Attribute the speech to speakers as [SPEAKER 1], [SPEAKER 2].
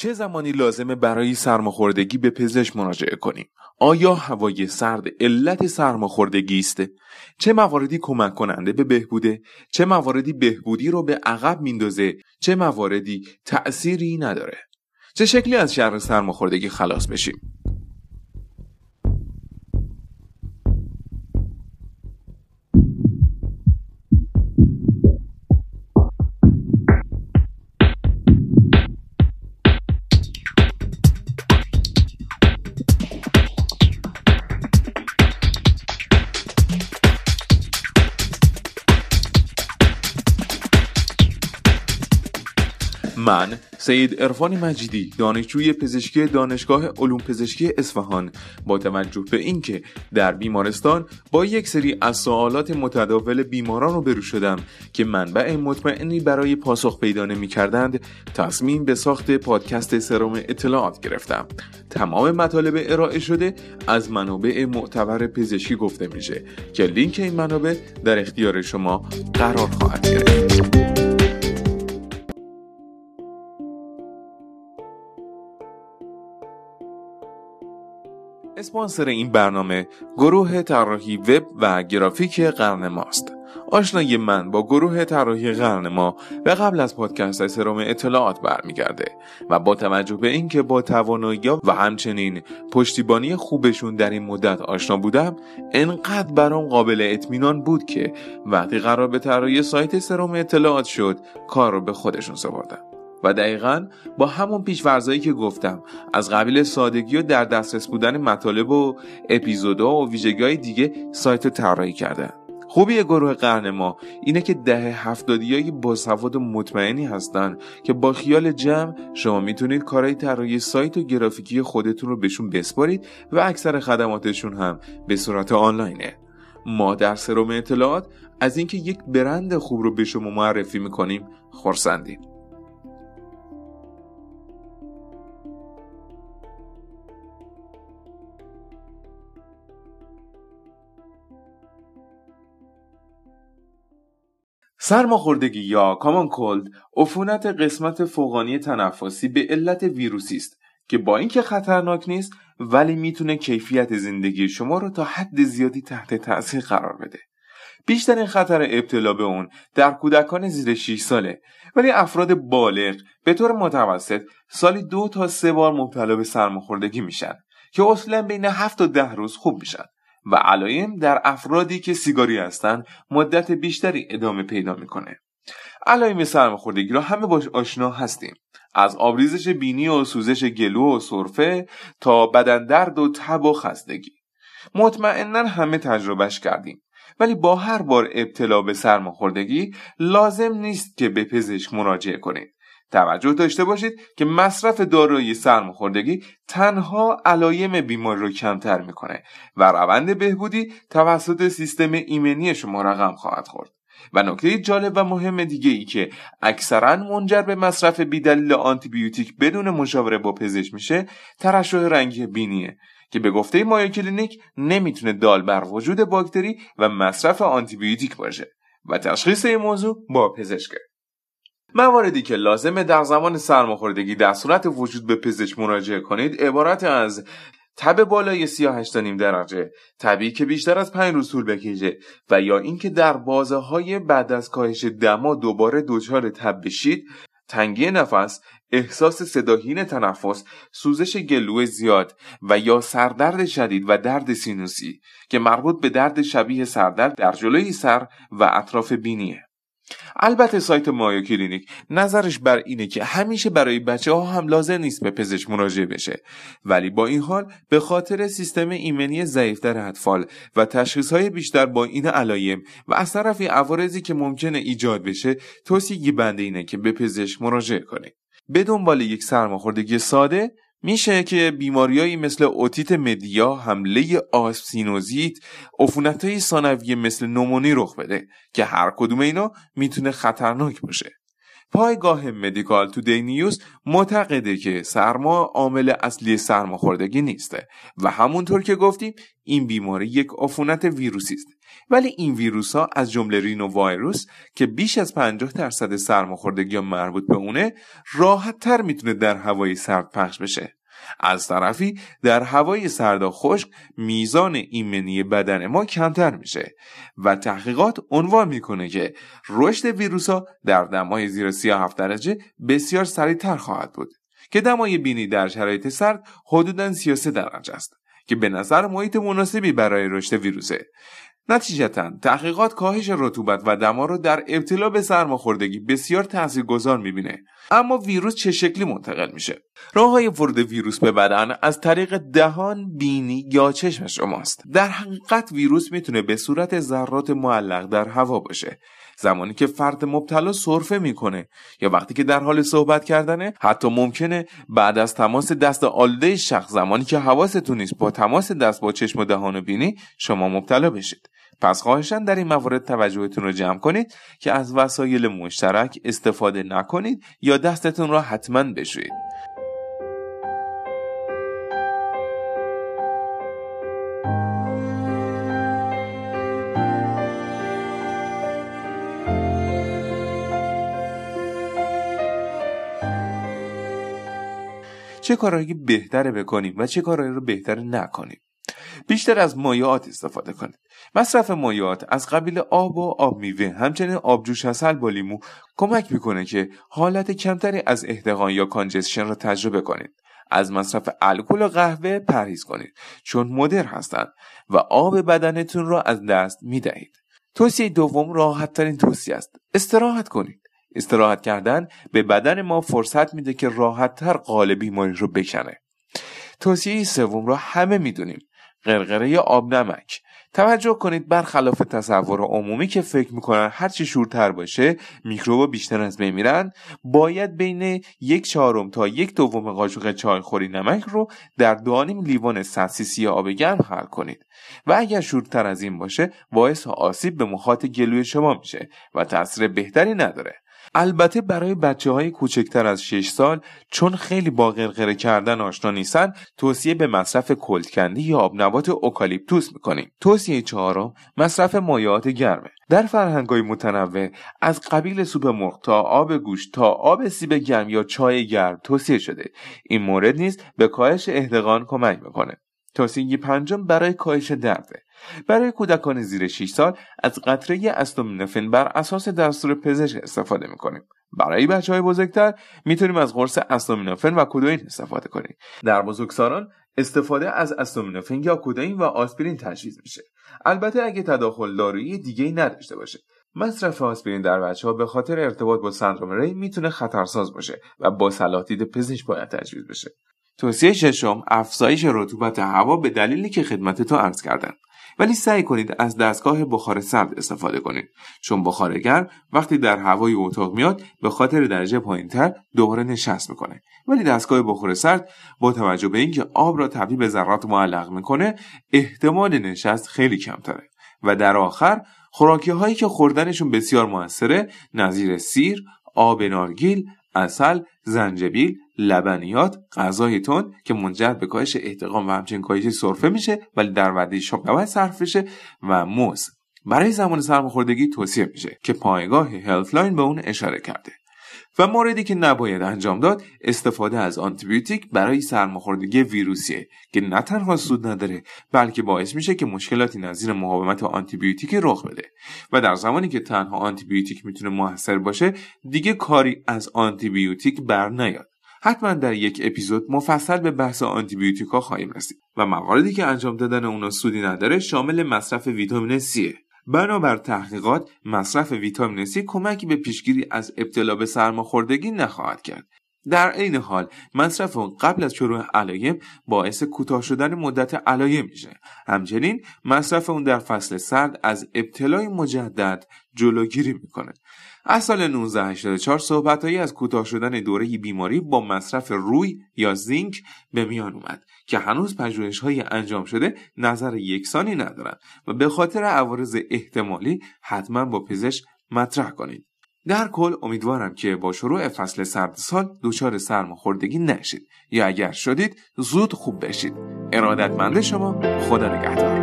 [SPEAKER 1] چه زمانی لازمه برای سرماخوردگی به پزشک مراجعه کنیم؟ آیا هوای سرد علت سرماخوردگی است؟ چه مواردی کمک کننده به بهبوده؟ چه مواردی بهبودی رو به عقب میندازه؟ چه مواردی تأثیری نداره؟ چه شکلی از شر سرماخوردگی خلاص بشیم؟ من سید ارفان مجیدی دانشجوی پزشکی دانشگاه علوم پزشکی اصفهان. با توجه به اینکه در بیمارستان با یک سری از سوالات متداول بیماران رو برو شدم که منبع مطمئنی برای پاسخ پیدا نمی کردند تصمیم به ساخت پادکست سرم اطلاعات گرفتم. تمام مطالب ارائه شده از منابع معتبر پزشکی گفته میشه که لینک این منابع در اختیار شما قرار خواهد گرفت. اسپانسر این برنامه گروه طراحی وب و گرافیک قرن ماست. آشنایی من با گروه طراحی قرن ما به قبل از پادکست سرم اطلاعات برمیگرده و با توجه به اینکه با توانایی و همچنین پشتیبانی خوبشون در این مدت آشنا بودم انقدر برام قابل اطمینان بود که وقتی قرار به طراحی سایت سرم اطلاعات شد کار رو به خودشون سپردم. و دقیقا با همون پیش ورزایی که گفتم از قبیل سادگی و در دسترس بودن مطالب و اپیزودها و ویژگی دیگه سایت رو طراحی کردن خوبی گروه قرن ما اینه که ده هفتادی های باسواد و مطمئنی هستن که با خیال جمع شما می‌تونید کارهای طراحی سایت و گرافیکی خودتون رو بهشون بسپارید و اکثر خدماتشون هم به صورت آنلاینه. ما در سروم اطلاعات از اینکه یک برند خوب رو به شما معرفی می‌کنیم خورسندیم سرماخوردگی یا کامان کولد عفونت قسمت فوقانی تنفسی به علت ویروسی است که با اینکه خطرناک نیست ولی می‌تونه کیفیت زندگی شما رو تا حد زیادی تحت تاثیر قرار بده. بیشترین خطر ابتلا به اون در کودکان زیر 6 ساله. ولی افراد بالغ به طور متوسط سالی دو تا سه بار مبتلا به سرماخوردگی میشن که اصلا بین 7 تا ده روز خوب میشن و علایم در افرادی که سیگاری هستند مدت بیشتری ادامه پیدا می‌کنه. علائم سرماخوردگی را همه باش آشنا هستیم. از آبریزش بینی و سوزش گلو و سرفه تا بدن درد و تب و خستگی. مطمئنا همه تجربهش کردیم. ولی با هر بار ابتلا به سرماخوردگی لازم نیست که به پزشک مراجعه کنید. توجه داشته باشید که مصرف داروی سرماخوردگی تنها علایم بیماری رو کمتر می‌کنه و روند بهبودی توسط سیستم ایمنی شما رقم خواهد خورد. و نکته جالب و مهم دیگه ای که اکثرا منجر به مصرف بیدلیل آنتیبیوتیک بدون مشاوره با پزشک میشه ترشح رنگی بینیه که به گفته مایو کلینیک نمی‌تونه دال بر وجود باکتری و مصرف آنتیبیوتیک باشه و تشخیص این موضوع با پزشکه. مواردی که لازمه در زمان سرماخوردگی در صورت وجود به پزشک مراجعه کنید عبارتند از تب بالای 38 درجه. تبی که بیشتر از 5 روز طول بکشه و یا اینکه در بازه های بعد از کاهش دما دوباره دچار تب بشید تنگی نفس احساس صدا حین تنفس سوزش گلو زیاد و یا سردرد شدید و درد سینوسی که مربوط به درد شبیه سردرد در جلوی سر و اطراف بینیه. البته سایت مایو کلینیک نظرش بر اینه که همیشه برای بچه ها هم لازم نیست به پزشک مراجعه بشه. ولی با این حال به خاطر سیستم ایمنی ضعیفتر اطفال و تشخیص های بیشتر با این علایم و از طرفی عوارضی که ممکنه ایجاد بشه توصیه بنده اینه که به پزشک مراجعه کنید به دنبال یک سرماخوردگی ساده میشه که بیماریایی مثل اوتیت مدیا، حمله آسم، سینوزیت، عفونت های ثانویه مثل پنومونی رخ بده که هر کدوم اینا می‌تونه خطرناک باشه. پایگاه مدیکال تو دی نیوز معتقده که سرما عامل اصلی سرماخوردگی نیسته و همونطور که گفتیم این بیماری یک عفونت ویروسی است. ولی این ویروس ها از جمله رینو وایروس که بیش از 50 درصد سرماخوردگی مربوط به اونه راحت تر می‌تونه در هوای سرد پخش بشه. از طرفی در هوای سرد و خشک میزان ایمنی بدن ما کمتر میشه و تحقیقات عنوان می‌کنه که رشد ویروس ها در دمای زیر 37 درجه بسیار سریعتر خواهد بود که دمای بینی در شرایط سرد حدودا 33 درجه است که به نظر محیط مناسبی برای رشد ویروسه. نتیجتا تحقیقات کاهش رطوبت و دما رو در ابتلا به سرماخوردگی بسیار تاثیرگذار می‌بینه. اما ویروس چه شکلی منتقل میشه؟ راه های ورود ویروس به بدن از طریق دهان بینی یا چشم شماست. در حقیقت ویروس می‌تونه به صورت ذرات معلق در هوا باشه. زمانی که فرد مبتلا سرفه می‌کنه یا وقتی که در حال صحبت کردنه حتی ممکنه بعد از تماس دست آلوده شخص زمانی که حواستون نیست با تماس دست با چشم و دهان و بینی شما مبتلا بشید. پس خواهشان در این موارد توجهتون رو جمع کنید که از وسایل مشترک استفاده نکنید یا دستتون را حتما بشویید. چه کارهایی بهتره بکنیم و چه کارهایی رو بهتر نکنیم بیشتر از مایعات استفاده کنید. مصرف مایعات از قبیل آب و آب میوه همچنین آبجوش اصل با لیمو کمک می‌کنه که حالت کمتری از احتقان یا کانجسشن را تجربه کنید. از مصرف الکل و قهوه پرهیز کنید چون مدر هستند و آب بدنتون را از دست می‌دهید. توصیه دوم راحت ترین توصیه است. استراحت کنید. استراحت کردن به بدن ما فرصت میده که راحت تر قالب بیماری رو بکنه توصیه سوم را همه می‌دونیم. قرقره یا آب نمک. توجه کنید برخلاف تصور عمومی که فکر می‌کنن هرچی شورتر باشه میکروبا بیشتر از بین میرن باید بین یک چهارم تا یک دوم قاشق چای خوری نمک رو در دانیم لیوان 100 سیسی آب گرم حل کنید. و اگر شورتر از این باشه باعث آسیب به مخاط گلوی شما میشه و تاثیر بهتری نداره. البته برای بچه های کوچکتر از 6 سال چون خیلی با غرغره کردن آشنا نیستن توصیه به مصرف کلدکندی یا آبنبات اوکالیپتوس می‌کنیم. توصیه چهارم مصرف مایعات گرمه در فرهنگ های متنوع از قبیل سوپ مرغ تا آب گوشت تا آب سیب گرم یا چای گرم توصیه شده. این مورد نیز به کاهش احتقان کمک می‌کنه. توصیه پنجم برای کاهش درده برای کودکان زیر 6 سال از قطره استامینوفن بر اساس دستور پزشک استفاده می‌کنیم. برای بچه های بزرگتر می‌تونیم از قرص استامینوفن و کودوین استفاده کنیم. در بزرگسالان استفاده از استامینوفن یا کودوین و آسپرین تجویز میشه. البته اگه تداخل دارویی دیگه ای نداشته باشه. مصرف آسپرین در بچه ها به خاطر ارتباط با سندروم ری می‌تونه خطرساز باشه و با صلاح دید پزشک باید تجویز بشه. توصیه ششم افزایش رطوبت هوا به دلیلی که خدمت عرض کردم. ولی سعی کنید از دستگاه بخار سرد استفاده کنید. چون بخار گرم وقتی در هوای اتاق میاد به خاطر درجه پایینتر دوباره نشست می‌کنه. ولی دستگاه بخار سرد با توجه به اینکه آب را تبدیل به ذرات معلق می‌کنه احتمال نشست خیلی کمتره. و در آخر خوراکی هایی که خوردنشون بسیار موثره نظیر سیر آب نارگیل اصل زنجبیل لبنیات غذای تون که منجر به کاهش احتقان و همچنین کاهش سرفه میشه ولی در وعده شب نباید صرف بشه و موز. برای زمان سرماخوردگی توصیه میشه که پایگاه هلفلاین به اون اشاره کرده. و موردی که نباید انجام داد استفاده از آنتیبیوتیک برای سرماخوردگی ویروسیه که نه تنها سود نداره بلکه باعث میشه که مشکلاتی نظیر مقاومت آنتیبیوتیک رخ بده. و در زمانی که تنها آنتیبیوتیک می‌تونه موثر باشه دیگه کاری از آنتیبیوتیک بر نیاد. حتما در یک اپیزود مفصل به بحث آنتیبیوتیکا خواهیم رسید. و مواردی که انجام دادن اونا سودی نداره شامل مصرف ویتامین C. بنابر تحقیقات مصرف ویتامین C کمکی به پیشگیری از ابتلا به سرماخوردگی نخواهد کرد. در عین حال مصرف اون قبل از شروع علایم باعث کوتاه شدن مدت علایم میشه. همچنین مصرف اون در فصل سرد از ابتلای مجدد جلوگیری می‌کنه. از سال 1984 صحبتهایی از کوتاه شدن دوره بیماری با مصرف روی یا زینک به میان اومد که هنوز پژوهش های انجام شده نظر یکسانی ندارند و به خاطر عوارض احتمالی حتما با پزشک مطرح کنید. در کل امیدوارم که با شروع فصل سرد سال دچار سرماخوردگی نشید. یا اگر شدید زود خوب بشید. ارادتمند شما خدا نگهدار.